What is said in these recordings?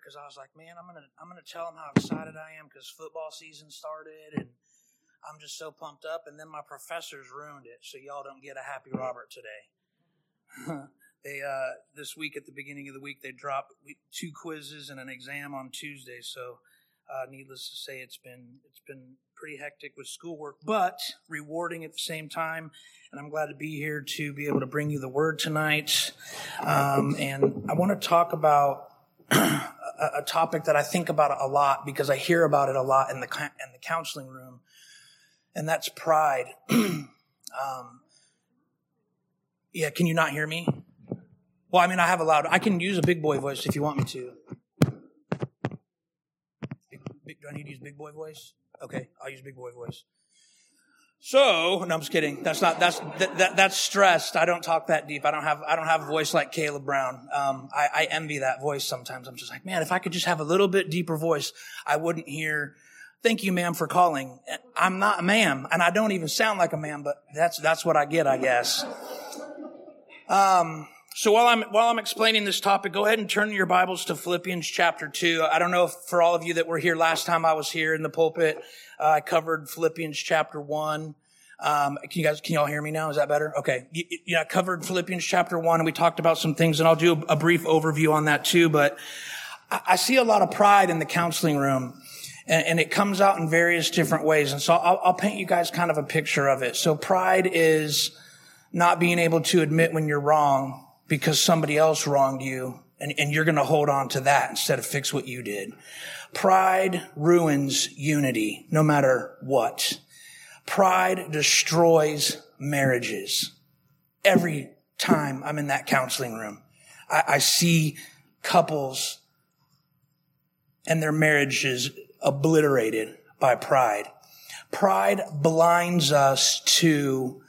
because I was like, man, I'm gonna I'm gonna tell them how excited I am because football season started and I'm just so pumped up. And then my professors ruined it, so y'all don't get a happy Robert today. they uh, this week at the beginning of the week they dropped two quizzes and an exam on Tuesday, so uh, needless to say, it's been it's been pretty hectic with schoolwork, but rewarding at the same time. And I'm glad to be here to be able to bring you the word tonight. Um, and I want to talk about a, topic that I think about a lot because I hear about it a lot in the in the counseling room, and that's pride. um, yeah, can you not hear me? Well, I mean, I have a loud. I can use a big boy voice if you want me to. Big, do I need to use big boy voice? Okay, I'll use big boy voice. So, no, I'm just kidding. That's not, that's, that, that, that's stressed. I don't talk that deep. I don't have, I don't have a voice like Caleb Brown. Um, I, I envy that voice sometimes. I'm just like, man, if I could just have a little bit deeper voice, I wouldn't hear, thank you, ma'am, for calling. I'm not a ma'am, and I don't even sound like a ma'am, but that's, that's what I get, I guess. Um, so while I'm while I'm explaining this topic, go ahead and turn your Bibles to Philippians chapter two. I don't know if for all of you that were here last time I was here in the pulpit, uh, I covered Philippians chapter one. Um, can you guys can y'all hear me now? Is that better? Okay. Yeah, I covered Philippians chapter one, and we talked about some things, and I'll do a, a brief overview on that too. But I, I, see a lot of pride in the counseling room. And, and it comes out in various different ways. And so I'll, I'll paint you guys kind of a picture of it. So pride is not being able to admit when you're wrong because somebody else wronged you and, and you're going to hold on to that instead of fix what you did. Pride ruins unity no matter what. Pride destroys marriages. Every time I'm in that counseling room, I, I see couples and their marriages obliterated by pride. Pride blinds us to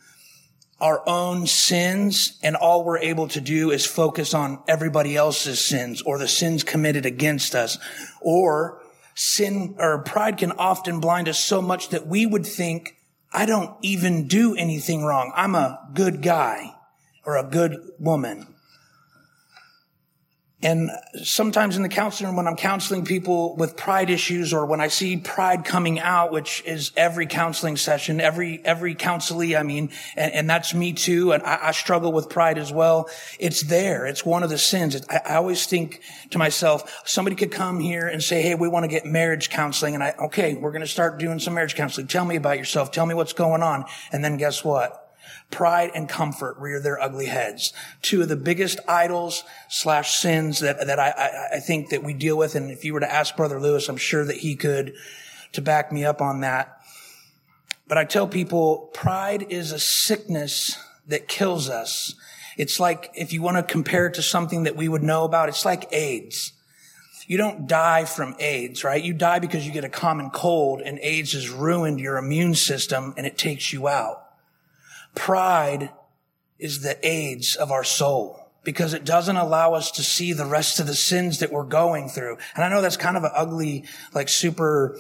our own sins and all we're able to do is focus on everybody else's sins or the sins committed against us or sin or pride can often blind us so much that we would think I don't even do anything wrong. I'm a good guy or a good woman. And sometimes in the counseling room, when I'm counseling people with pride issues or when I see pride coming out, which is every counseling session, every, every counselee, I mean, and, and that's me too. And I, I, struggle with pride as well. It's there. It's one of the sins. It, I, I, always think to myself, somebody could come here and say, Hey, we want to get marriage counseling. And I, okay, we're going to start doing some marriage counseling. Tell me about yourself. Tell me what's going on. And then guess what? Pride and comfort rear their ugly heads. Two of the biggest idols slash sins that, that I, I, I think that we deal with. And if you were to ask Brother Lewis, I'm sure that he could to back me up on that. But I tell people pride is a sickness that kills us. It's like, if you want to compare it to something that we would know about, it's like AIDS. You don't die from AIDS, right? You die because you get a common cold and AIDS has ruined your immune system and it takes you out. Pride is the AIDS of our soul because it doesn't allow us to see the rest of the sins that we're going through. And I know that's kind of an ugly, like super,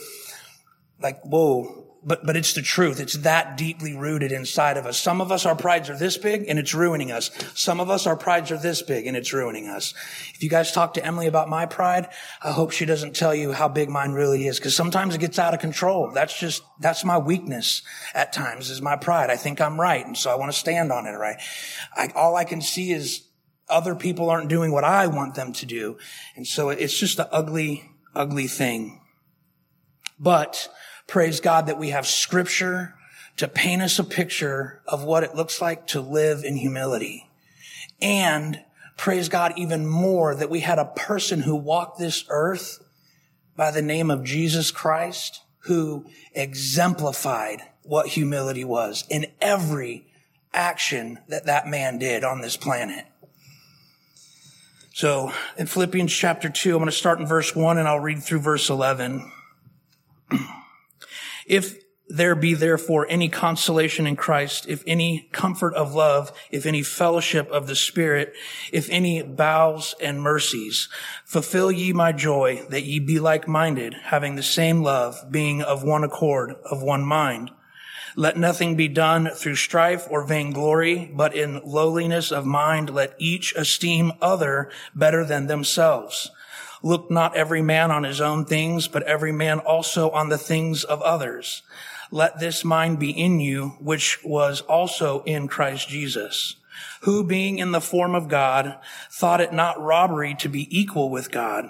like, whoa, but, but it's the truth. It's that deeply rooted inside of us. Some of us, our prides are this big and it's ruining us. Some of us, our prides are this big and it's ruining us. If you guys talk to Emily about my pride, I hope she doesn't tell you how big mine really is because sometimes it gets out of control. That's just, that's my weakness at times is my pride. I think I'm right. And so I want to stand on it, right? I, all I can see is other people aren't doing what I want them to do. And so it's just an ugly, ugly thing. But Praise God that we have scripture to paint us a picture of what it looks like to live in humility. And praise God even more that we had a person who walked this earth by the name of Jesus Christ who exemplified what humility was in every action that that man did on this planet. So in Philippians chapter 2, I'm going to start in verse 1 and I'll read through verse 11. If there be therefore any consolation in Christ, if any comfort of love, if any fellowship of the Spirit, if any bowels and mercies, fulfill ye my joy that ye be like-minded, having the same love, being of one accord, of one mind. Let nothing be done through strife or vainglory, but in lowliness of mind let each esteem other better than themselves. Look not every man on his own things, but every man also on the things of others. Let this mind be in you, which was also in Christ Jesus, who being in the form of God, thought it not robbery to be equal with God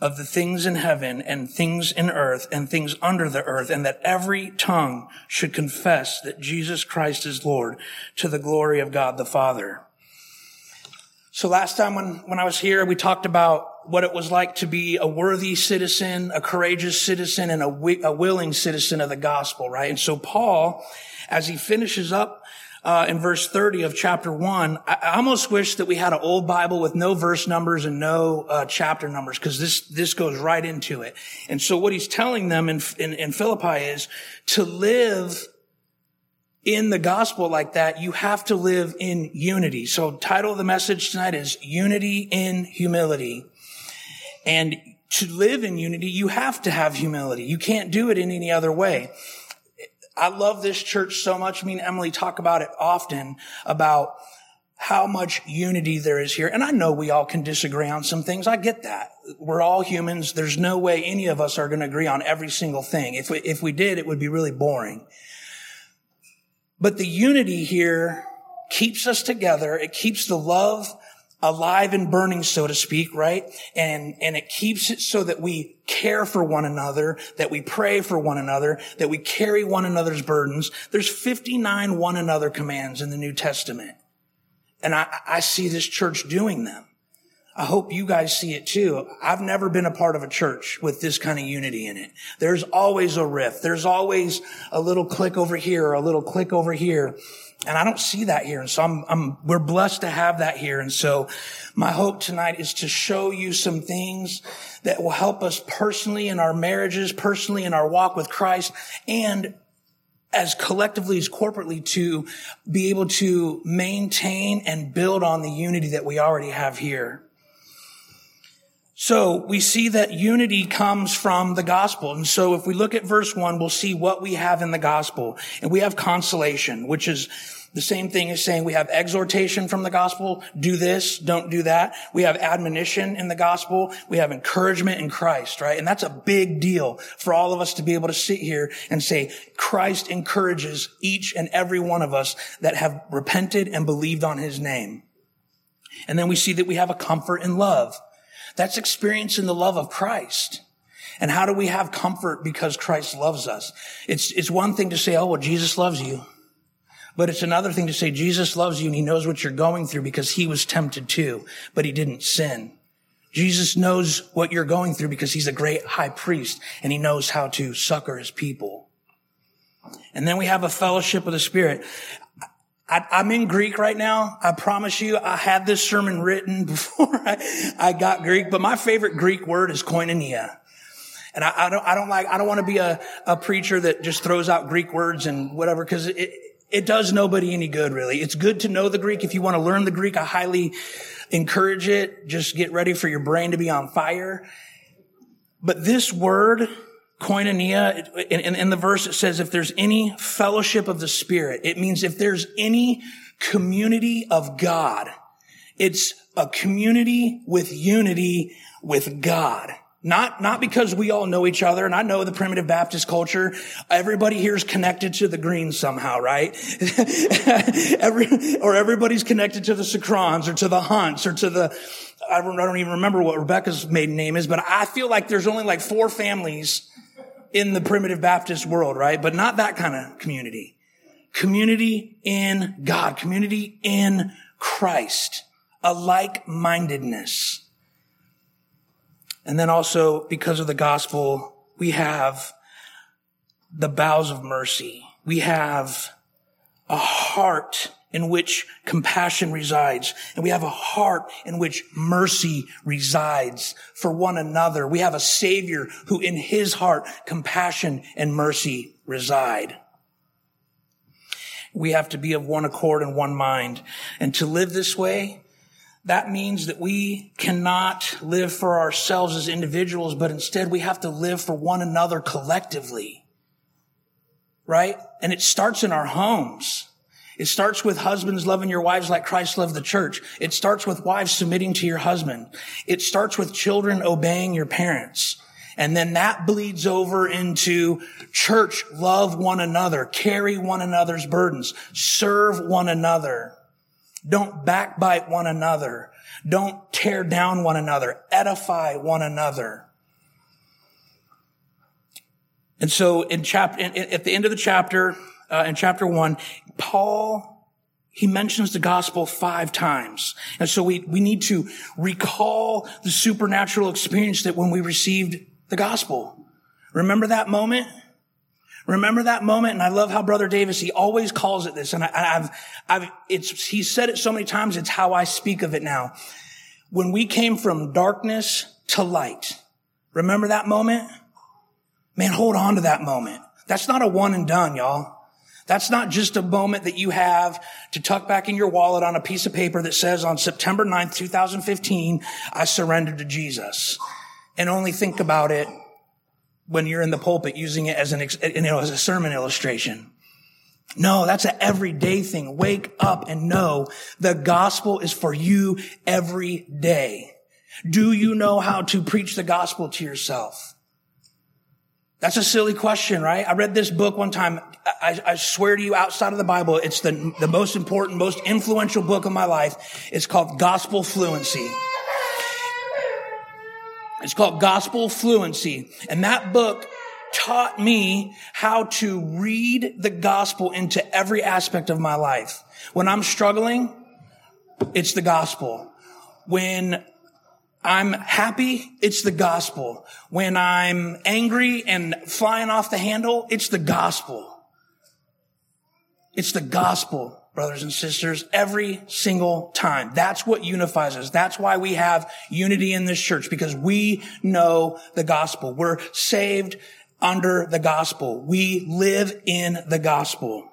of the things in heaven and things in earth and things under the earth, and that every tongue should confess that Jesus Christ is Lord to the glory of God the Father. So last time when, when I was here, we talked about what it was like to be a worthy citizen, a courageous citizen, and a, a willing citizen of the gospel, right? And so Paul, as he finishes up uh, in verse 30 of chapter 1, I, almost wish that we had an old Bible with no verse numbers and no uh, chapter numbers because this this goes right into it. And so what he's telling them in, in, in Philippi is to live in the gospel like that, you have to live in unity. So title of the message tonight is Unity in Humility. And to live in unity, you have to have humility. You can't do it in any other way. I love this church so much. Me and Emily talk about it often about how much unity there is here. And I know we all can disagree on some things. I get that. We're all humans. There's no way any of us are going to agree on every single thing. If we, if we did, it would be really boring. But the unity here keeps us together. It keeps the love alive and burning, so to speak, right? And, and it keeps it so that we care for one another, that we pray for one another, that we carry one another's burdens. There's 59 one another commands in the New Testament. And I, I see this church doing them. I hope you guys see it too. I've never been a part of a church with this kind of unity in it. There's always a rift. There's always a little click over here or a little click over here. And I don't see that here. And so I'm, I'm, we're blessed to have that here. And so my hope tonight is to show you some things that will help us personally in our marriages, personally in our walk with Christ, and as collectively as corporately to be able to maintain and build on the unity that we already have here. So we see that unity comes from the gospel. And so if we look at verse one, we'll see what we have in the gospel. And we have consolation, which is the same thing as saying we have exhortation from the gospel. Do this, don't do that. We have admonition in the gospel. We have encouragement in Christ, right? And that's a big deal for all of us to be able to sit here and say, Christ encourages each and every one of us that have repented and believed on his name. And then we see that we have a comfort in love. That's experiencing the love of Christ. And how do we have comfort because Christ loves us? It's, it's one thing to say, oh, well, Jesus loves you. But it's another thing to say, Jesus loves you and he knows what you're going through because he was tempted too, but he didn't sin. Jesus knows what you're going through because he's a great high priest and he knows how to succor his people. And then we have a fellowship of the Spirit. I, am in Greek right now. I promise you, I had this sermon written before I, I got Greek, but my favorite Greek word is koinonia. And I, I don't, I don't like, I don't want to be a, a preacher that just throws out Greek words and whatever, because it, it does nobody any good, really. It's good to know the Greek. If you want to learn the Greek, I highly encourage it. Just get ready for your brain to be on fire. But this word, koinonia, in, in, in, the verse it says, if there's any fellowship of the Spirit, it means if there's any community of God, it's a community with unity with God. Not, not because we all know each other, and I know the primitive Baptist culture. Everybody here is connected to the Greens somehow, right? Every, or everybody's connected to the Sacrons or to the Hunts or to the, I don't, I don't even remember what Rebecca's maiden name is, but I feel like there's only like four families in the primitive Baptist world, right? But not that kind of community. Community in God, community in Christ, a like-mindedness. And then also because of the gospel, we have the bowels of mercy. We have a heart in which compassion resides. And we have a heart in which mercy resides for one another. We have a savior who in his heart, compassion and mercy reside. We have to be of one accord and one mind. And to live this way, that means that we cannot live for ourselves as individuals, but instead we have to live for one another collectively. Right? And it starts in our homes. It starts with husbands loving your wives like Christ loved the church. It starts with wives submitting to your husband. It starts with children obeying your parents. And then that bleeds over into church, love one another, carry one another's burdens, serve one another. Don't backbite one another. Don't tear down one another. Edify one another. And so in chapter, at the end of the chapter, uh, in chapter one, Paul, he mentions the gospel five times. And so we, we need to recall the supernatural experience that when we received the gospel. Remember that moment? Remember that moment? And I love how Brother Davis, he always calls it this. And I, have I've, it's, he said it so many times, it's how I speak of it now. When we came from darkness to light. Remember that moment? Man, hold on to that moment. That's not a one and done, y'all. That's not just a moment that you have to tuck back in your wallet on a piece of paper that says on September 9th, 2015, I surrendered to Jesus. And only think about it when you're in the pulpit using it as an, you know, as a sermon illustration. No, that's an everyday thing. Wake up and know the gospel is for you every day. Do you know how to preach the gospel to yourself? That's a silly question, right? I read this book one time. I, I, swear to you, outside of the Bible, it's the, the most important, most influential book of my life. It's called Gospel Fluency. It's called Gospel Fluency. And that book taught me how to read the gospel into every aspect of my life. When I'm struggling, it's the gospel. When I'm happy, it's the gospel. When I'm angry and flying off the handle, it's the gospel. It's the gospel, brothers and sisters, every single time. That's what unifies us. That's why we have unity in this church, because we know the gospel. We're saved under the gospel. We live in the gospel.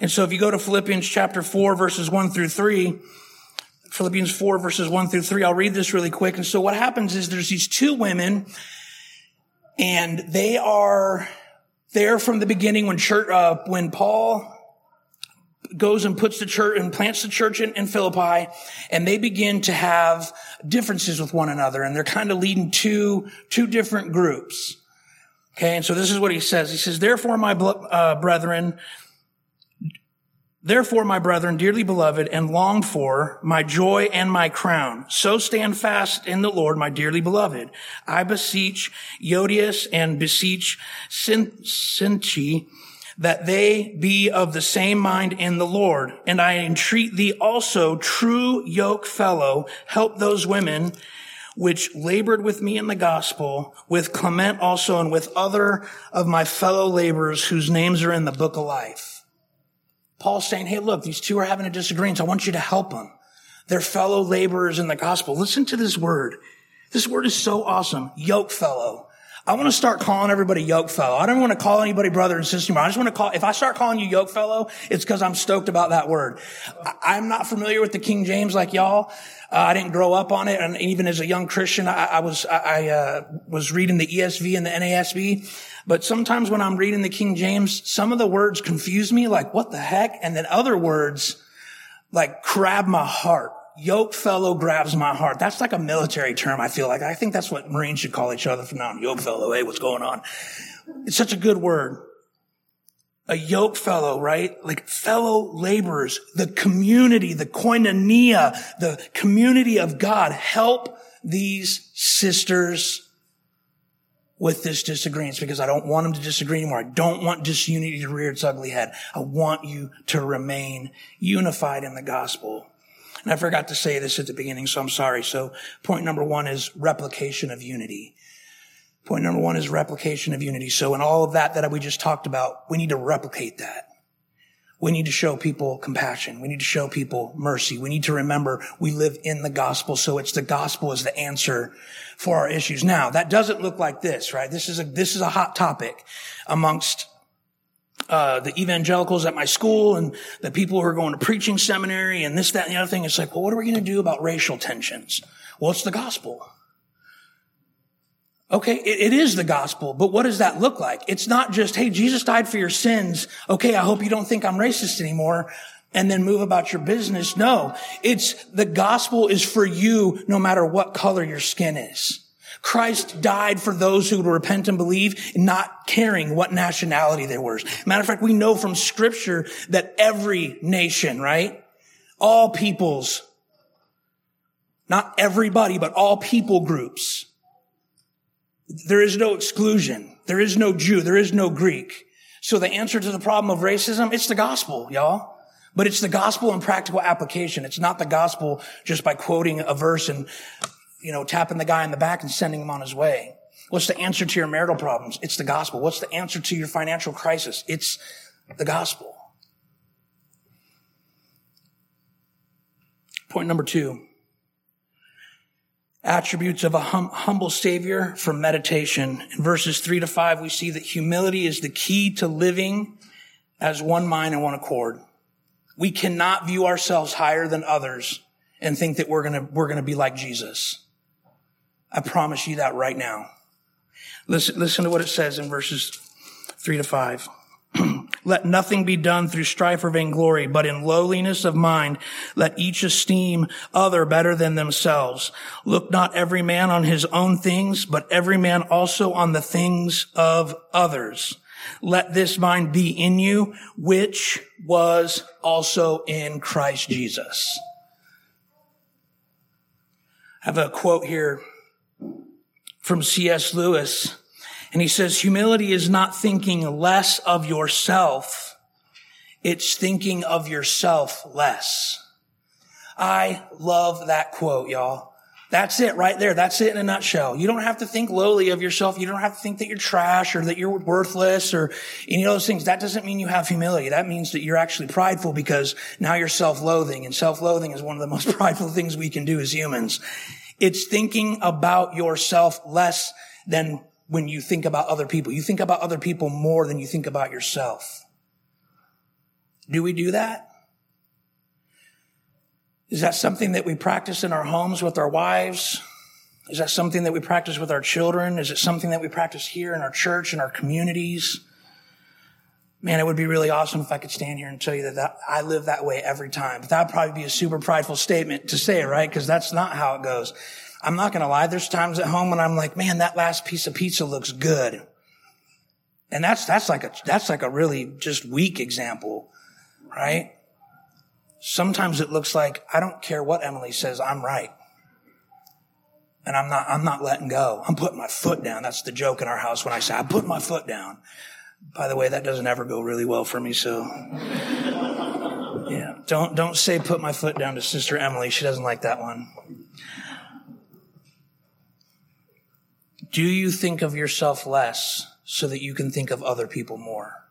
And so if you go to Philippians chapter 4, verses 1 through 3, Philippians 4 verses 1 through 3. I'll read this really quick. And so what happens is there's these two women and they are there from the beginning when church, uh, when Paul goes and puts the church and plants the church in, in Philippi and they begin to have differences with one another and they're kind of leading two, two different groups. Okay. And so this is what he says. He says, therefore, my uh, brethren, Therefore, my brethren, dearly beloved and longed for, my joy and my crown, so stand fast in the Lord, my dearly beloved. I beseech Euodias and beseech Syntyche that they be of the same mind in the Lord. And I entreat thee also, true yoke fellow, help those women which labored with me in the gospel, with Clement also, and with other of my fellow laborers whose names are in the book of life. Paul's saying, hey, look, these two are having a disagreement. I want you to help them. They're fellow laborers in the gospel. Listen to this word. This word is so awesome. Yoke fellow. I want to start calling everybody yoke fellow. I don't want to call anybody brother and sister. I just want to call, if I start calling you yoke fellow, it's because I'm stoked about that word. I'm not familiar with the King James like y'all. Uh, I didn't grow up on it. And even as a young Christian, I, I was, I, uh, was reading the ESV and the NASB. But sometimes when I'm reading the King James, some of the words confuse me, like, what the heck? And then other words, like, grab my heart. Yoke fellow grabs my heart. That's like a military term, I feel like. I think that's what Marines should call each other from now on. Yoke fellow, hey, what's going on? It's such a good word. A yoke fellow, right? Like fellow laborers, the community, the koinonia, the community of God. Help these sisters with this disagreement because I don't want them to disagree anymore. I don't want disunity to rear its ugly head. I want you to remain unified in the gospel. And I forgot to say this at the beginning, so I'm sorry. So point number one is replication of unity. Point number one is replication of unity. So in all of that that we just talked about, we need to replicate that. We need to show people compassion. We need to show people mercy. We need to remember we live in the gospel. So it's the gospel is the answer for our issues. Now, that doesn't look like this, right? This is a, this is a hot topic amongst uh, the evangelicals at my school and the people who are going to preaching seminary and this, that, and the other thing. It's like, well, what are we going to do about racial tensions? Well, it's the gospel. Okay, it, it is the gospel, but what does that look like? It's not just, hey, Jesus died for your sins. Okay, I hope you don't think I'm racist anymore and then move about your business. No, it's the gospel is for you no matter what color your skin is. Christ died for those who would repent and believe, not caring what nationality they were. Matter of fact, we know from scripture that every nation, right? All peoples, not everybody, but all people groups there is no exclusion. There is no Jew. There is no Greek. So the answer to the problem of racism, it's the gospel, y'all. But it's the gospel in practical application. It's not the gospel just by quoting a verse and, you know, tapping the guy in the back and sending him on his way. What's the answer to your marital problems? It's the gospel. What's the answer to your financial crisis? It's the gospel. Point number two attributes of a hum- humble savior from meditation. In verses three to five, we see that humility is the key to living as one mind and one accord. We cannot view ourselves higher than others and think that we're gonna, we're gonna be like Jesus. I promise you that right now. Listen, listen to what it says in verses three to five. Let nothing be done through strife or vainglory, but in lowliness of mind, let each esteem other better than themselves. Look not every man on his own things, but every man also on the things of others. Let this mind be in you, which was also in Christ Jesus. I have a quote here from C.S. Lewis. And he says, humility is not thinking less of yourself. It's thinking of yourself less. I love that quote, y'all. That's it right there. That's it in a nutshell. You don't have to think lowly of yourself. You don't have to think that you're trash or that you're worthless or any of those things. That doesn't mean you have humility. That means that you're actually prideful because now you're self-loathing and self-loathing is one of the most prideful things we can do as humans. It's thinking about yourself less than when you think about other people. You think about other people more than you think about yourself. Do we do that? Is that something that we practice in our homes with our wives? Is that something that we practice with our children? Is it something that we practice here in our church, in our communities? Man, it would be really awesome if I could stand here and tell you that, that I live that way every time. But that would probably be a super prideful statement to say, right? Because that's not how it goes. I'm not going to lie. There's times at home when I'm like, man, that last piece of pizza looks good. And that's, that's like a, that's like a really just weak example, right? Sometimes it looks like I don't care what Emily says, I'm right. And I'm not, I'm not letting go. I'm putting my foot down. That's the joke in our house when I say, I put my foot down. By the way, that doesn't ever go really well for me, so. Yeah. Don't, don't say put my foot down to Sister Emily. She doesn't like that one. Do you think of yourself less so that you can think of other people more?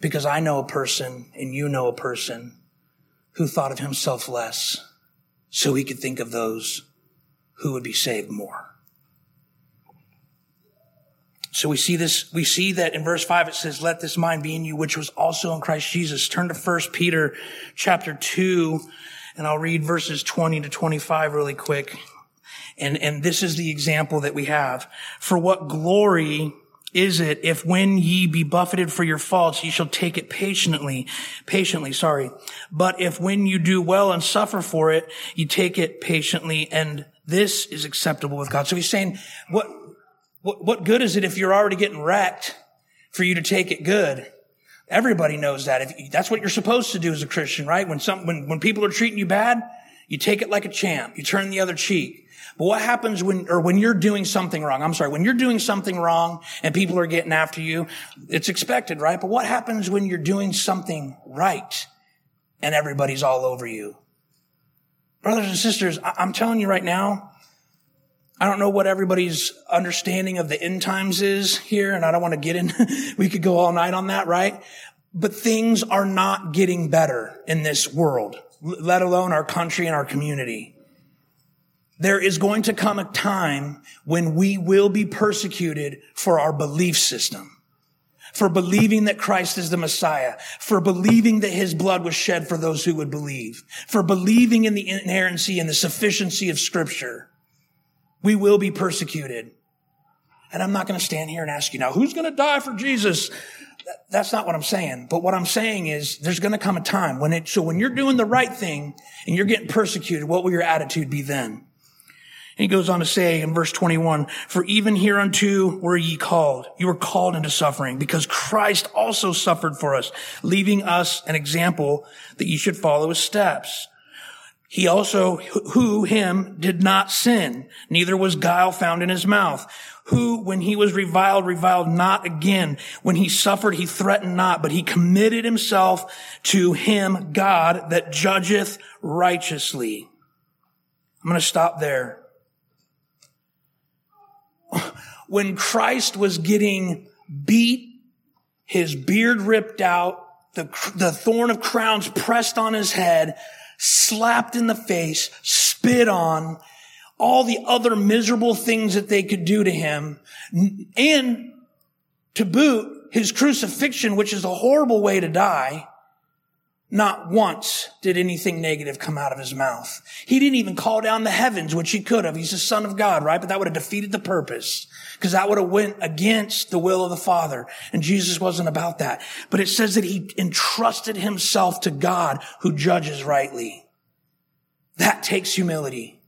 Because I know a person and you know a person who thought of himself less so he could think of those who would be saved more. So we see this, we see that in verse five, it says, let this mind be in you, which was also in Christ Jesus. Turn to first Peter chapter two, and I'll read verses 20 to 25 really quick. And, and this is the example that we have. For what glory is it if when ye be buffeted for your faults, ye shall take it patiently, patiently, sorry. But if when you do well and suffer for it, you take it patiently, and this is acceptable with God. So he's saying, what, what, what good is it if you're already getting wrecked for you to take it good? Everybody knows that. If that's what you're supposed to do as a Christian, right? When some, when, when people are treating you bad, you take it like a champ. You turn the other cheek. But what happens when, or when you're doing something wrong? I'm sorry, when you're doing something wrong and people are getting after you, it's expected, right? But what happens when you're doing something right and everybody's all over you? Brothers and sisters, I'm telling you right now, I don't know what everybody's understanding of the end times is here, and I don't want to get in. we could go all night on that, right? But things are not getting better in this world, let alone our country and our community. There is going to come a time when we will be persecuted for our belief system, for believing that Christ is the Messiah, for believing that his blood was shed for those who would believe, for believing in the inerrancy and the sufficiency of scripture. We will be persecuted. And I'm not going to stand here and ask you now, who's going to die for Jesus? That's not what I'm saying. But what I'm saying is there's going to come a time when it, so when you're doing the right thing and you're getting persecuted, what will your attitude be then? he goes on to say in verse 21, for even hereunto were ye called. You were called into suffering because Christ also suffered for us, leaving us an example that ye should follow his steps. He also, who him did not sin, neither was guile found in his mouth. Who, when he was reviled, reviled not again. When he suffered, he threatened not, but he committed himself to him, God, that judgeth righteously. I'm going to stop there when Christ was getting beat, his beard ripped out, the, the thorn of crowns pressed on his head, slapped in the face, spit on, all the other miserable things that they could do to him, and to boot, his crucifixion, which is a horrible way to die, not once did anything negative come out of his mouth. He didn't even call down the heavens, which he could have. He's the son of God, right? But that would have defeated the purpose because that would have went against the will of the Father. And Jesus wasn't about that. But it says that he entrusted himself to God who judges rightly. That takes humility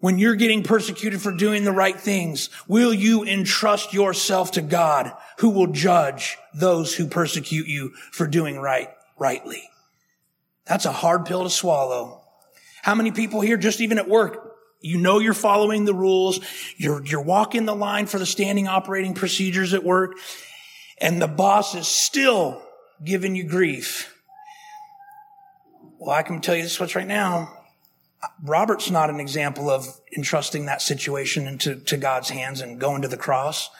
when you're getting persecuted for doing the right things, will you entrust yourself to God who will judge those who persecute you for doing right, rightly? That's a hard pill to swallow. How many people here, just even at work, you know you're following the rules, you're, you're walking the line for the standing operating procedures at work, and the boss is still giving you grief. Well, I can tell you this much right now. Robert's not an example of entrusting that situation into to God's hands and going to the cross.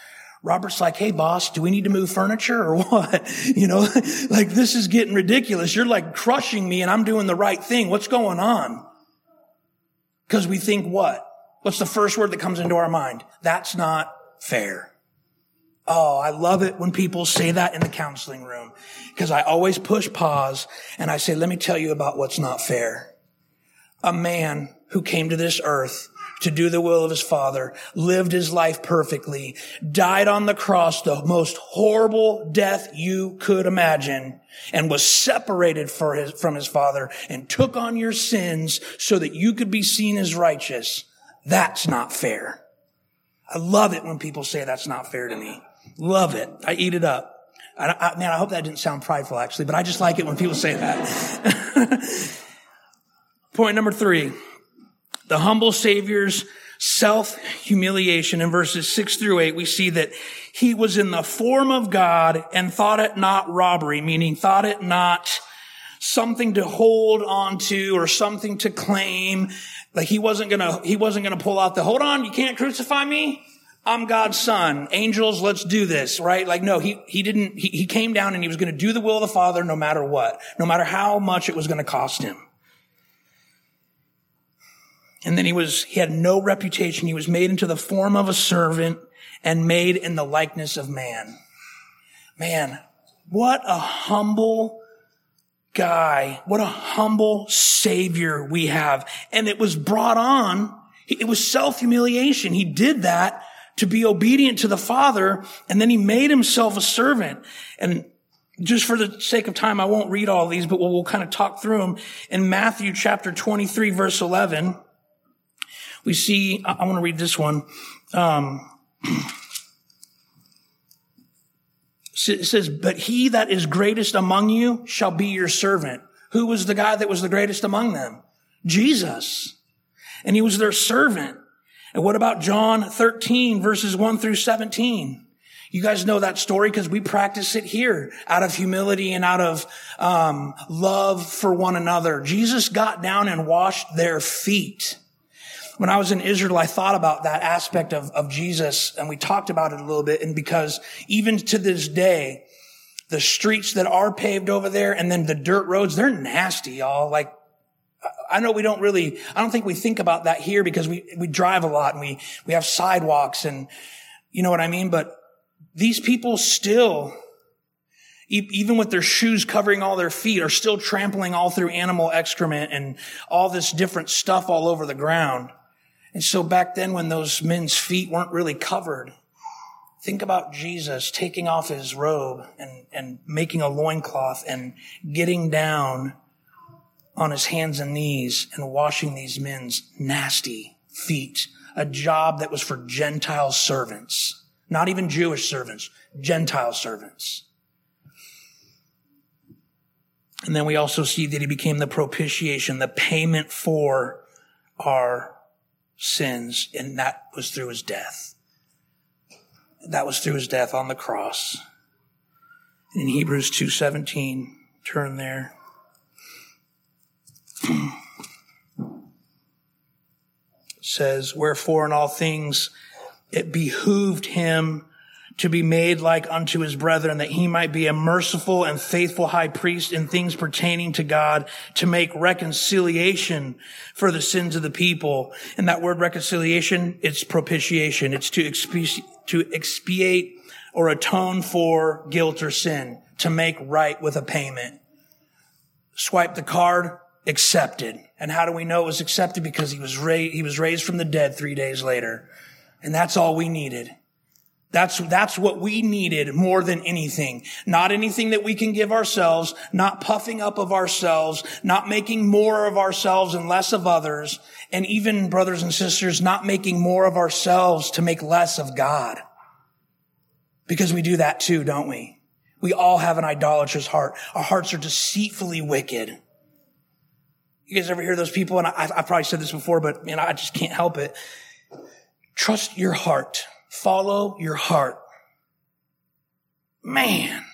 Robert's like, Hey boss, do we need to move furniture or what? You know, like this is getting ridiculous. You're like crushing me and I'm doing the right thing. What's going on? Cause we think what? What's the first word that comes into our mind? That's not fair. Oh, I love it when people say that in the counseling room because I always push pause and I say, let me tell you about what's not fair a man who came to this earth to do the will of his father, lived his life perfectly, died on the cross, the most horrible death you could imagine, and was separated his, from his father and took on your sins so that you could be seen as righteous. That's not fair. I love it when people say that's not fair to me. Love it. I eat it up. I, I, man, I hope that didn't sound prideful actually, but I just like it when people say that. Point number three, the humble Savior's self humiliation in verses six through eight, we see that he was in the form of God and thought it not robbery, meaning thought it not something to hold on to or something to claim. Like he wasn't gonna, he wasn't gonna pull out the, hold on, you can't crucify me. I'm God's son. Angels, let's do this, right? Like, no, he, he didn't, he, he came down and he was to do the will of the Father no matter what, no matter how much it was to cost him. And then he was, he had no reputation. He was made into the form of a servant and made in the likeness of man. Man, what a humble guy. What a humble savior we have. And it was brought on. It was self-humiliation. He did that to be obedient to the father. And then he made himself a servant. And just for the sake of time, I won't read all these, but we'll, we'll kind of talk through them. In Matthew chapter 23, verse 11, we see, I, want to read this one. Um, it says, but he that is greatest among you shall be your servant. Who was the guy that was the greatest among them? Jesus. And he was their servant. And what about John 13 verses 1 through 17? You guys know that story because we practice it here out of humility and out of um, love for one another. Jesus got down and washed their feet when I was in Israel, I thought about that aspect of, of Jesus and we talked about it a little bit. And because even to this day, the streets that are paved over there and then the dirt roads, they're nasty, y'all. Like, I know we don't really, I don't think we think about that here because we, we drive a lot and we, we have sidewalks and you know what I mean? But these people still, even with their shoes covering all their feet, are still trampling all through animal excrement and all this different stuff all over the ground. And so back then when those men's feet weren't really covered, think about Jesus taking off his robe and, and making a loincloth and getting down on his hands and knees and washing these men's nasty feet. A job that was for Gentile servants, not even Jewish servants, Gentile servants. And then we also see that he became the propitiation, the payment for our sins, and that was through his death. That was through his death on the cross. In Hebrews 2:17, turn there. says, Wherefore in all things it behooved him to be made like unto his brethren, that he might be a merciful and faithful high priest in things pertaining to God, to make reconciliation for the sins of the people. And that word reconciliation, it's propitiation. It's to expiate, to expiate or atone for guilt or sin, to make right with a payment. Swipe the card, accepted. And how do we know it was accepted? Because he was he was raised from the dead three days later. And that's all we needed. That's, that's what we needed more than anything. Not anything that we can give ourselves, not puffing up of ourselves, not making more of ourselves and less of others. And even brothers and sisters, not making more of ourselves to make less of God. Because we do that too, don't we? We all have an idolatrous heart. Our hearts are deceitfully wicked. You guys ever hear those people? And I, have probably said this before, but you know, I just can't help it. Trust your heart. Follow your heart. Man,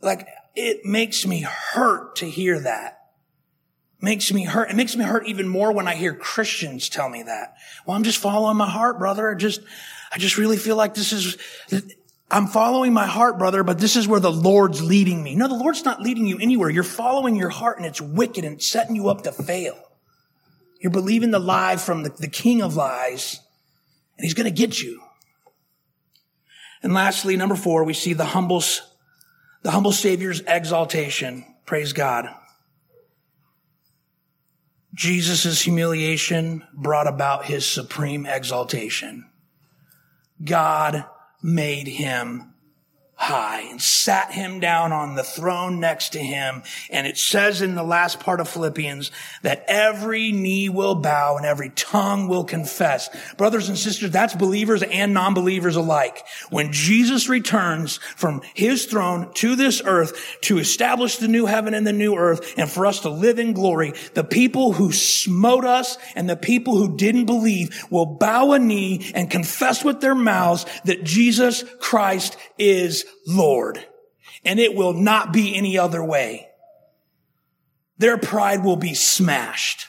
like it makes me hurt to hear that. Makes me hurt. It makes me hurt even more when I hear Christians tell me that. Well, I'm just following my heart, brother. I just, I just really feel like this is, I'm following my heart, brother, but this is where the Lord's leading me. No, the Lord's not leading you anywhere. You're following your heart and it's wicked and it's setting you up to fail. You're believing the lie from the, the king of lies and he's going to get you. And lastly, number four, we see the humble, the humble Savior's exaltation. Praise God. Jesus' humiliation brought about his supreme exaltation. God made him high and sat him down on the throne next to him. And it says in the last part of Philippians that every knee will bow and every tongue will confess. Brothers and sisters, that's believers and non-believers alike. When Jesus returns from his throne to this earth to establish the new heaven and the new earth and for us to live in glory, the people who smote us and the people who didn't believe will bow a knee and confess with their mouths that Jesus Christ is Lord. And it will not be any other way. Their pride will be smashed.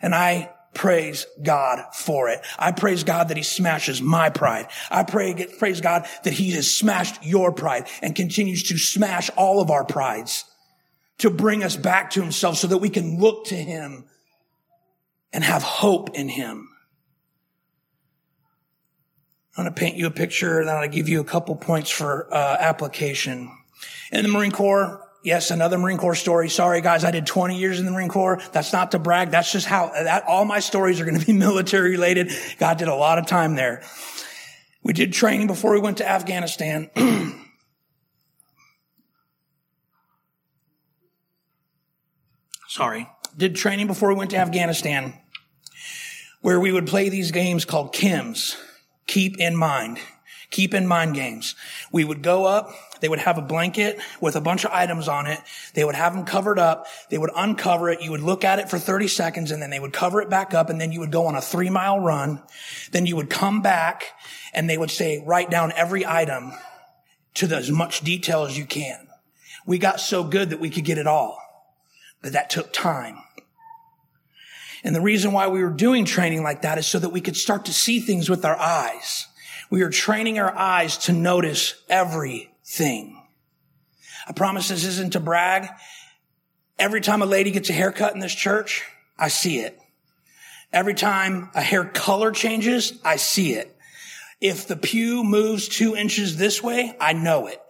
And I praise God for it. I praise God that he smashes my pride. I pray, praise God that he has smashed your pride and continues to smash all of our prides to bring us back to himself so that we can look to him and have hope in him. I'm going to paint you a picture and then I'll give you a couple points for uh, application. In the Marine Corps, yes, another Marine Corps story. Sorry guys, I did 20 years in the Marine Corps. That's not to brag. That's just how that all my stories are going to be military related. God did a lot of time there. We did training before we went to Afghanistan. Sorry. Did training before we went to Afghanistan where we would play these games called KIMS keep in mind. Keep in mind games. We would go up. They would have a blanket with a bunch of items on it. They would have them covered up. They would uncover it. You would look at it for 30 seconds and then they would cover it back up and then you would go on a three mile run. Then you would come back and they would say, write down every item to the, as much detail as you can. We got so good that we could get it all, but that took time. And the reason why we were doing training like that is so that we could start to see things with our eyes. We are training our eyes to notice everything. I promise this isn't to brag. Every time a lady gets a haircut in this church, I see it. Every time a hair color changes, I see it. If the pew moves two inches this way, I know it.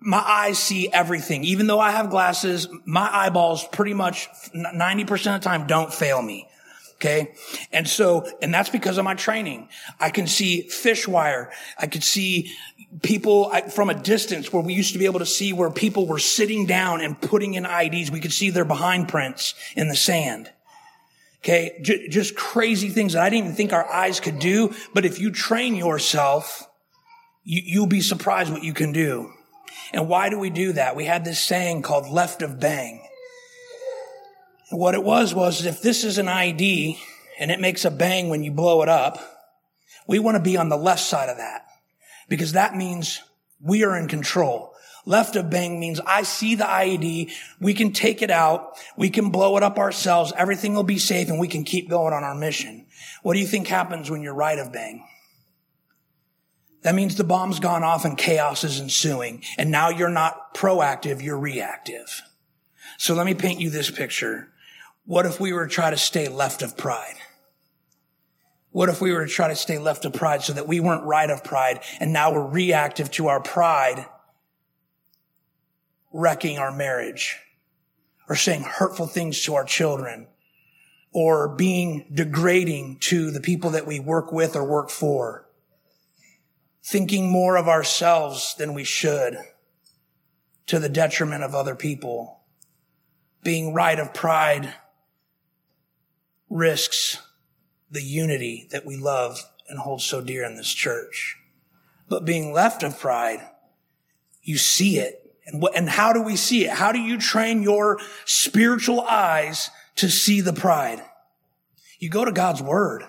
My eyes see everything. Even though I have glasses, my eyeballs pretty much 90% of the time don't fail me. Okay. And so, and that's because of my training. I can see fish wire. I could see people from a distance where we used to be able to see where people were sitting down and putting in IEDs. We could see their behind prints in the sand. Okay. J- just crazy things that I didn't even think our eyes could do. But if you train yourself, you, you'll be surprised what you can do. And why do we do that? We had this saying called left of bang. And what it was was if this is an IED and it makes a bang when you blow it up, we want to be on the left side of that because that means we are in control. Left of bang means I see the IED. We can take it out. We can blow it up ourselves. Everything will be safe and we can keep going on our mission. What do you think happens when you're right of bang? That means the bomb's gone off and chaos is ensuing. And now you're not proactive, you're reactive. So let me paint you this picture. What if we were to try to stay left of pride? What if we were to try to stay left of pride so that we weren't right of pride and now we're reactive to our pride wrecking our marriage or saying hurtful things to our children or being degrading to the people that we work with or work for, thinking more of ourselves than we should to the detriment of other people, being right of pride risks the unity that we love and hold so dear in this church. But being left of pride, you see it and what, and how do we see it? How do you train your spiritual eyes to see the pride? You go to God's word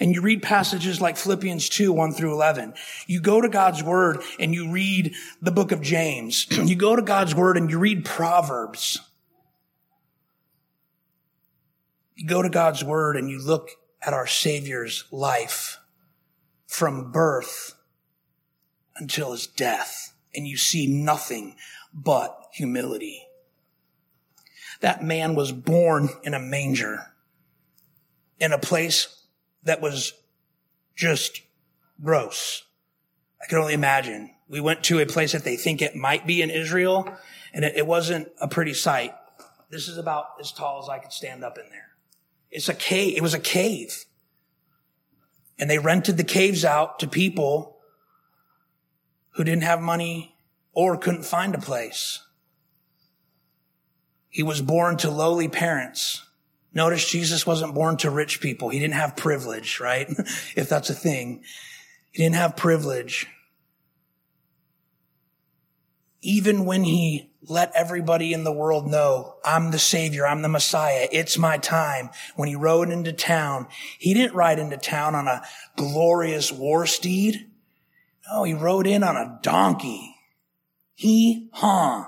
and you read passages like Philippians 2, 1 through 11. You go to God's word and you read the book of James. you go to God's word and you read Proverbs. You go to God's word and you look at our Savior's life from birth until his death and you see nothing but humility. That man was born in a manger in a place that was just gross. I can only imagine. We went to a place that they think it might be in Israel and it, it wasn't a pretty sight. This is about as tall as I could stand up in there. It's a cave. It was a cave. And they rented the caves out to people who didn't have money or couldn't find a place. He was born to lowly parents. Notice Jesus wasn't born to rich people. He didn't have privilege, right? if that's a thing. He didn't have privilege. Even when he let everybody in the world know, I'm the savior, I'm the Messiah, it's my time. When he rode into town, he didn't ride into town on a glorious war steed. No, he rode in on a donkey. He, huh?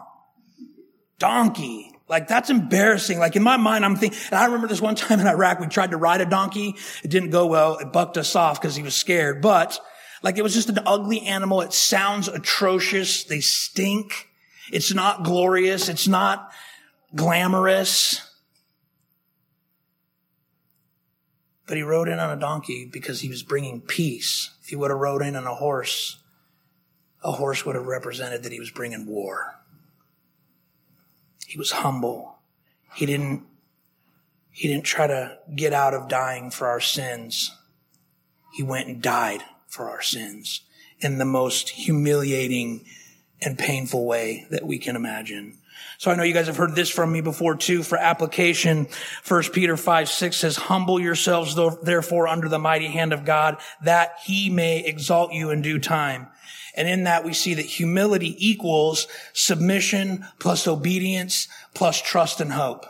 Donkey. Like that's embarrassing. Like in my mind, I'm thinking, and I remember this one time in Iraq, we tried to ride a donkey. It didn't go well. It bucked us off because he was scared, but like it was just an ugly animal. It sounds atrocious. They stink. It's not glorious. It's not glamorous. But he rode in on a donkey because he was bringing peace. If he would have rode in on a horse, a horse would have represented that he was bringing war. He was humble. He didn't, he didn't try to get out of dying for our sins. He went and died for our sins in the most humiliating and painful way that we can imagine. So I know you guys have heard this from me before too. For application, 1 Peter 5, 6 says, humble yourselves therefore under the mighty hand of God that he may exalt you in due time. And in that we see that humility equals submission plus obedience plus trust and hope.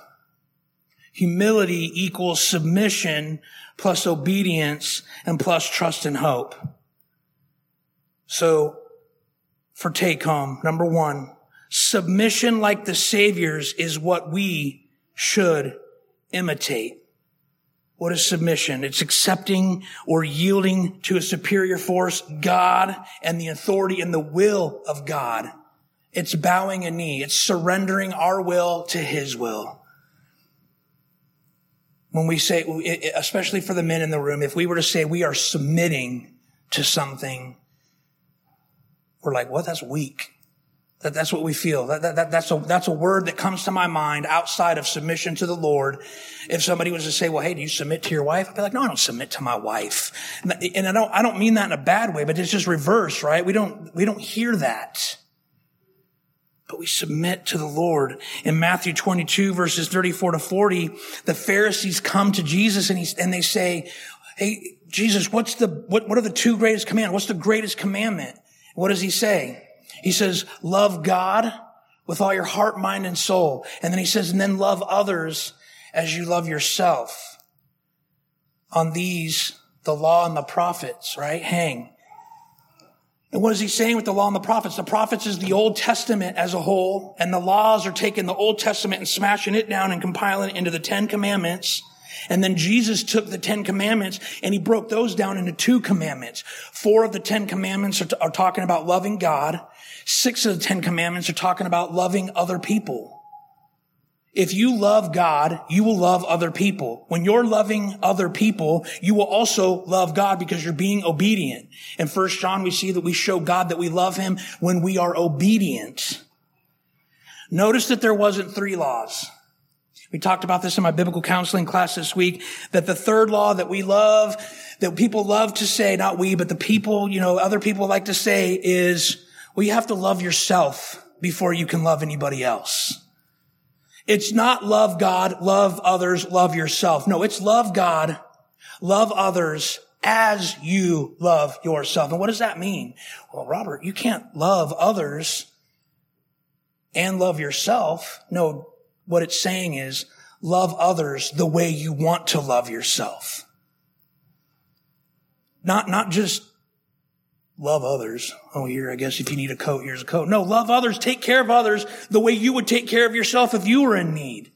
Humility equals submission plus obedience and plus trust and hope. So for take home, number one, Submission like the Savior's is what we should imitate. What is submission? It's accepting or yielding to a superior force, God, and the authority and the will of God It's bowing a knee. It's surrendering our will to his will. When we say, especially for the men in the room, if we were to say we are submitting to something, we're like, well, that's weak. That, that's what we feel. That, that, that, that's a, that's a word that comes to my mind outside of submission to the Lord. If somebody was to say, well, hey, do you submit to your wife? I'd be like, no, I don't submit to my wife. And I don't, I don't mean that in a bad way, but it's just reverse, right? We don't, we don't hear that. But we submit to the Lord. In Matthew 22 verses 34 to 40, the Pharisees come to Jesus and, and they say, Hey, Jesus, what's the, what, what are the two greatest commandments? What's the greatest commandment? What does he say? He says, love God with all your heart, mind, and soul. And then he says, and then love others as you love yourself. On these, the law and the prophets, right? Hang. And what is he saying with the law and the prophets? The prophets is the Old Testament as a whole, and the laws are taking the Old Testament and smashing it down and compiling it into the Ten Commandments. And then Jesus took the Ten Commandments and he broke those down into two commandments. Four of the Ten Commandments are, t- are talking about loving God. Six of the Ten Commandments are talking about loving other people. If you love God, you will love other people. When you're loving other people, you will also love God because you're being obedient. In First John, we see that we show God that we love him when we are obedient. Notice that there wasn't three laws. We talked about this in my biblical counseling class this week, that the third law that we love, that people love to say, not we, but the people, you know, other people like to say is, well, you have to love yourself before you can love anybody else. It's not love God, love others, love yourself. No, it's love God, love others as you love yourself. And what does that mean? Well, Robert, you can't love others and love yourself. No, what it's saying is love others the way you want to love yourself. Not, not just love others. Oh, here, I guess if you need a coat, here's a coat. No, love others, take care of others the way you would take care of yourself if you were in need.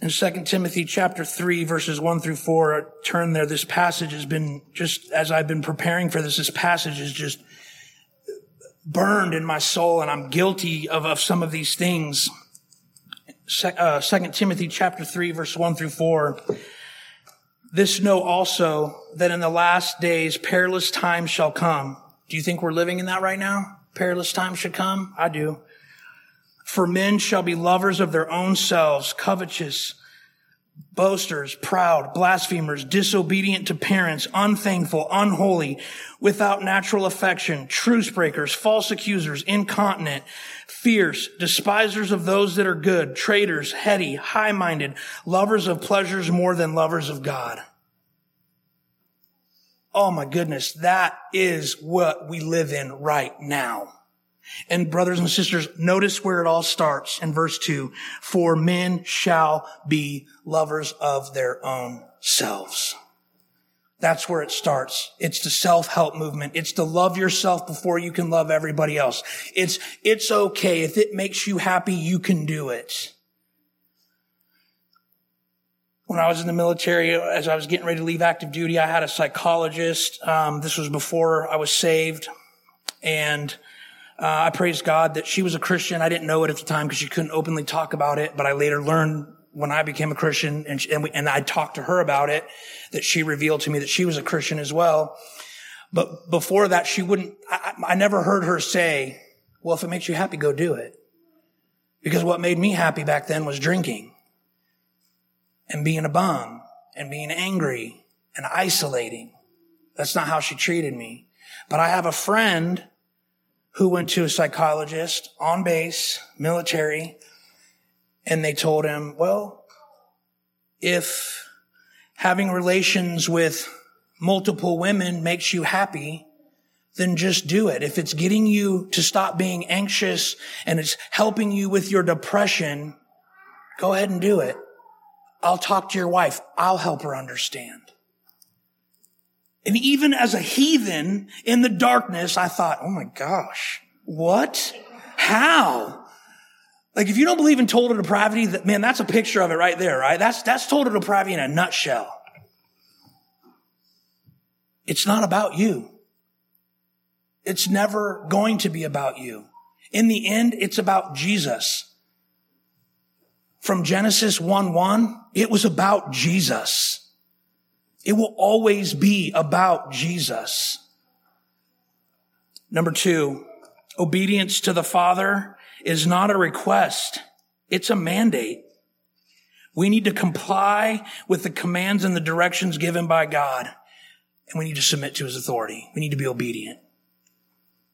In 2 Timothy chapter 3 verses 1 through 4, turn there. This passage has been just, as I've been preparing for this, this passage is just burned in my soul and I'm guilty of, of some of these things. Uh, 2 Timothy chapter 3 verse 1 through 4. This know also that in the last days perilous times shall come. Do you think we're living in that right now? Perilous times should come? I do. For men shall be lovers of their own selves, covetous, boasters, proud, blasphemers, disobedient to parents, unthankful, unholy, without natural affection, truce breakers, false accusers, incontinent, fierce, despisers of those that are good, traitors, heady, high-minded, lovers of pleasures more than lovers of God. Oh my goodness, that is what we live in right now. And brothers and sisters, notice where it all starts in verse two. For men shall be lovers of their own selves. That's where it starts. It's the self-help movement. It's to love yourself before you can love everybody else. It's, it's okay. If it makes you happy, you can do it. When I was in the military, as I was getting ready to leave active duty, I had a psychologist. Um, this was before I was saved. And uh, I praise God that she was a Christian. I didn't know it at the time because she couldn't openly talk about it, but I later learned when I became a Christian and, she, and, we, and I talked to her about it that she revealed to me that she was a Christian as well. But before that, she wouldn't, I, I never heard her say, well, if it makes you happy, go do it. Because what made me happy back then was drinking and being a bum and being angry and isolating. That's not how she treated me. But I have a friend who went to a psychologist on base, military, and they told him, well, if having relations with multiple women makes you happy, then just do it. If it's getting you to stop being anxious and it's helping you with your depression, go ahead and do it. I'll talk to your wife. I'll help her understand. And even as a heathen in the darkness, I thought, oh my gosh, what? How? Like if you don't believe in total depravity, that man, that's a picture of it right there, right? That's, that's total depravity in a nutshell. It's not about you. It's never going to be about you. In the end, it's about Jesus. From Genesis 1 1, it was about Jesus. It will always be about Jesus. Number two, obedience to the Father is not a request. It's a mandate. We need to comply with the commands and the directions given by God. And we need to submit to his authority. We need to be obedient.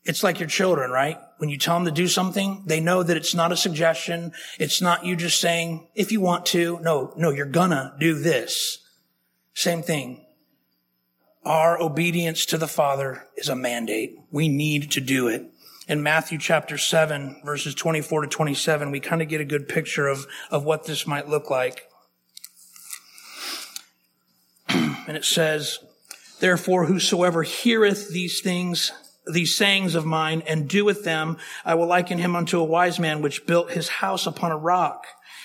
It's like your children, right? When you tell them to do something, they know that it's not a suggestion. It's not you just saying, if you want to. No, no, you're gonna do this. Same thing. Our obedience to the Father is a mandate. We need to do it. In Matthew chapter 7, verses 24 to 27, we kind of get a good picture of, of what this might look like. and it says, Therefore, whosoever heareth these things, these sayings of mine, and doeth them, I will liken him unto a wise man which built his house upon a rock.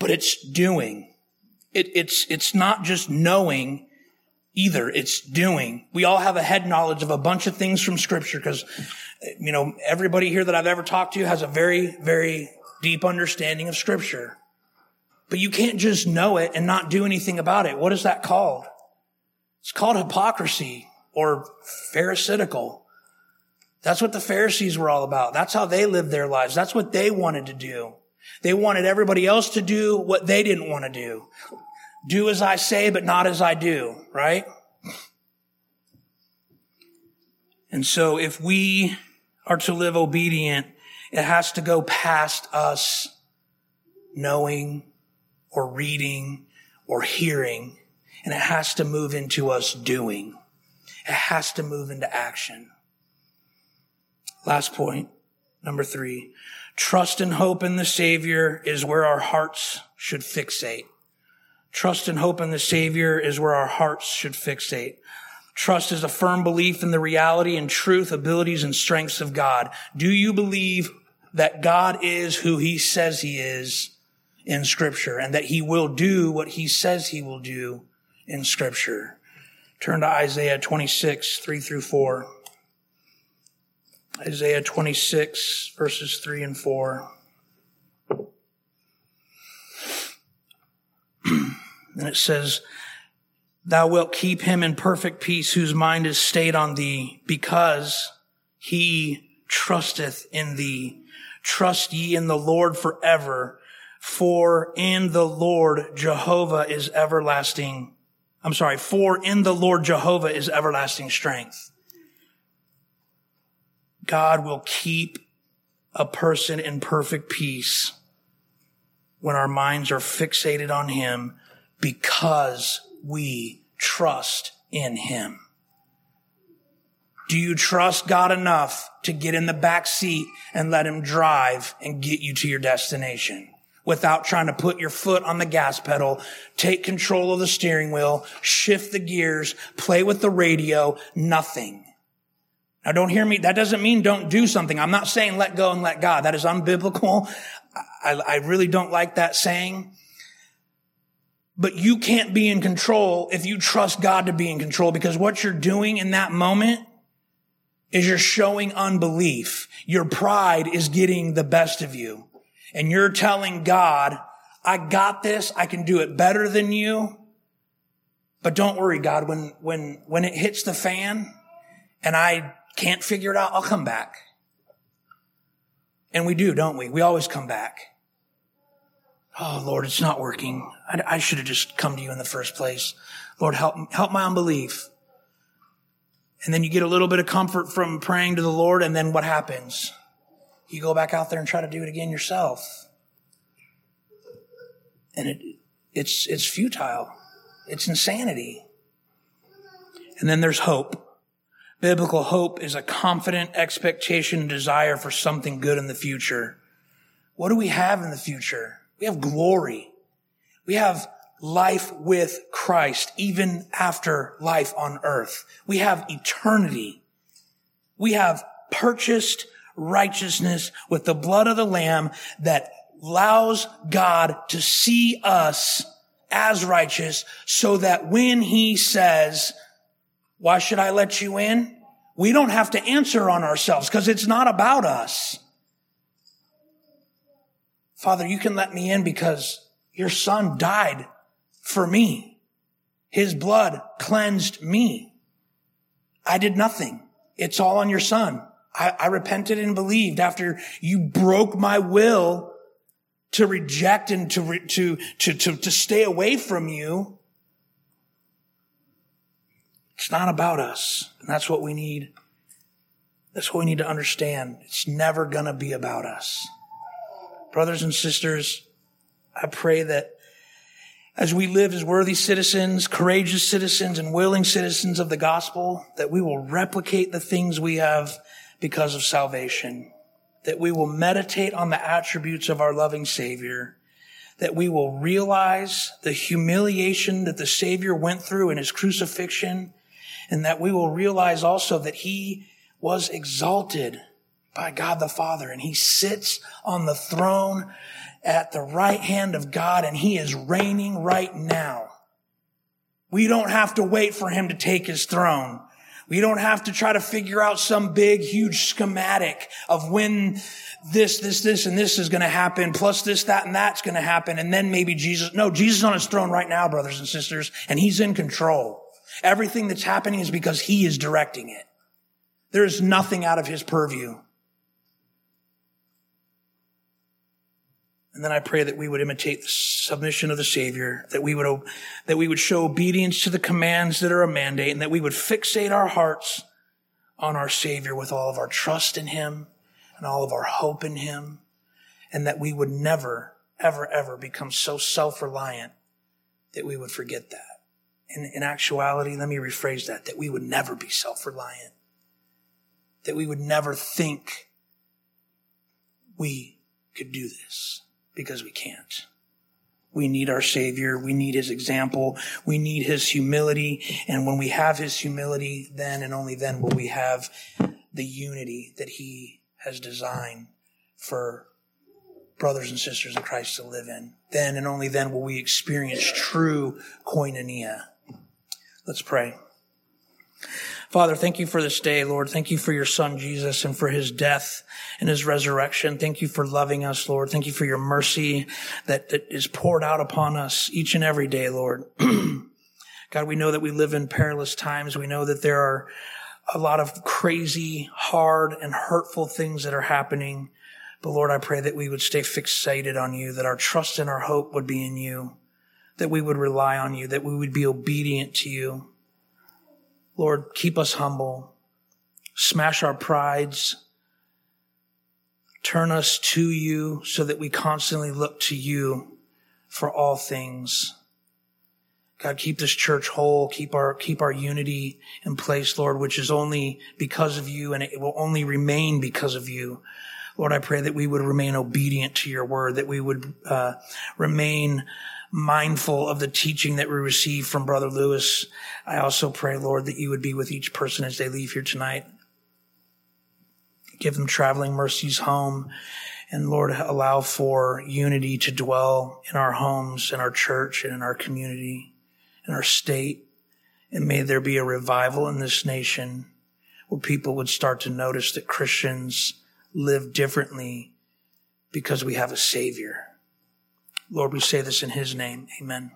but it's doing. It, it's, it's not just knowing either. It's doing. We all have a head knowledge of a bunch of things from scripture because, you know, everybody here that I've ever talked to has a very, very deep understanding of scripture. But you can't just know it and not do anything about it. What is that called? It's called hypocrisy or pharisaical. That's what the Pharisees were all about. That's how they lived their lives. That's what they wanted to do. They wanted everybody else to do what they didn't want to do. Do as I say, but not as I do, right? And so if we are to live obedient, it has to go past us knowing or reading or hearing, and it has to move into us doing. It has to move into action. Last point, number three. Trust and hope in the Savior is where our hearts should fixate. Trust and hope in the Savior is where our hearts should fixate. Trust is a firm belief in the reality and truth, abilities, and strengths of God. Do you believe that God is who he says he is in scripture and that he will do what he says he will do in scripture. Turn to Isaiah 26, 3 through 4. Isaiah 26, verses 3 and 4. and it says, Thou wilt keep him in perfect peace whose mind is stayed on thee because he trusteth in thee. Trust ye in the Lord forever, for in the Lord Jehovah is everlasting. I'm sorry, for in the Lord Jehovah is everlasting strength. God will keep a person in perfect peace when our minds are fixated on Him because we trust in Him. Do you trust God enough to get in the back seat and let him drive and get you to your destination without trying to put your foot on the gas pedal, take control of the steering wheel, shift the gears, play with the radio, nothing. Now don't hear me. That doesn't mean don't do something. I'm not saying let go and let God. That is unbiblical. I, I really don't like that saying. But you can't be in control if you trust God to be in control because what you're doing in that moment is you're showing unbelief. Your pride is getting the best of you. And you're telling God, I got this. I can do it better than you. But don't worry, God, when, when, when it hits the fan and I can't figure it out, I'll come back. And we do, don't we? We always come back. Oh, Lord, it's not working. I, I should have just come to you in the first place. Lord, help, help my unbelief. And then you get a little bit of comfort from praying to the Lord, and then what happens? You go back out there and try to do it again yourself. And it, it's, it's futile. It's insanity. And then there's hope. Biblical hope is a confident expectation and desire for something good in the future. What do we have in the future? We have glory. We have life with Christ, even after life on earth. We have eternity. We have purchased righteousness with the blood of the Lamb that allows God to see us as righteous so that when he says, why should I let you in? We don't have to answer on ourselves because it's not about us. Father, you can let me in because your son died for me. His blood cleansed me. I did nothing. It's all on your son. I, I repented and believed after you broke my will to reject and to, to, to, to, to stay away from you. It's not about us. And that's what we need. That's what we need to understand. It's never going to be about us. Brothers and sisters, I pray that as we live as worthy citizens, courageous citizens, and willing citizens of the gospel, that we will replicate the things we have because of salvation, that we will meditate on the attributes of our loving Savior, that we will realize the humiliation that the Savior went through in his crucifixion, and that we will realize also that he was exalted by God the Father and he sits on the throne at the right hand of God and he is reigning right now. We don't have to wait for him to take his throne. We don't have to try to figure out some big, huge schematic of when this, this, this, and this is going to happen, plus this, that, and that's going to happen. And then maybe Jesus. No, Jesus is on his throne right now, brothers and sisters, and he's in control. Everything that's happening is because he is directing it. There is nothing out of his purview. And then I pray that we would imitate the submission of the Savior, that we would, that we would show obedience to the commands that are a mandate, and that we would fixate our hearts on our Savior with all of our trust in Him and all of our hope in Him, and that we would never, ever, ever become so self-reliant that we would forget that. In, in actuality, let me rephrase that, that we would never be self-reliant, that we would never think we could do this because we can't. We need our Savior. We need His example. We need His humility. And when we have His humility, then and only then will we have the unity that He has designed for brothers and sisters in Christ to live in. Then and only then will we experience true koinonia. Let's pray. Father, thank you for this day, Lord. Thank you for your son, Jesus, and for his death and his resurrection. Thank you for loving us, Lord. Thank you for your mercy that, that is poured out upon us each and every day, Lord. God, we know that we live in perilous times. We know that there are a lot of crazy, hard, and hurtful things that are happening. But Lord, I pray that we would stay fixated on you, that our trust and our hope would be in you, that we would rely on you, that we would be obedient to you. Lord, keep us humble, smash our prides, turn us to you so that we constantly look to you for all things. God, keep this church whole, keep our, keep our unity in place, Lord, which is only because of you and it will only remain because of you. Lord, I pray that we would remain obedient to your word, that we would uh, remain mindful of the teaching that we receive from Brother Lewis. I also pray, Lord, that you would be with each person as they leave here tonight. Give them traveling mercies home. And Lord, allow for unity to dwell in our homes, in our church, and in our community, in our state. And may there be a revival in this nation where people would start to notice that Christians live differently because we have a Savior. Lord, we say this in His name. Amen.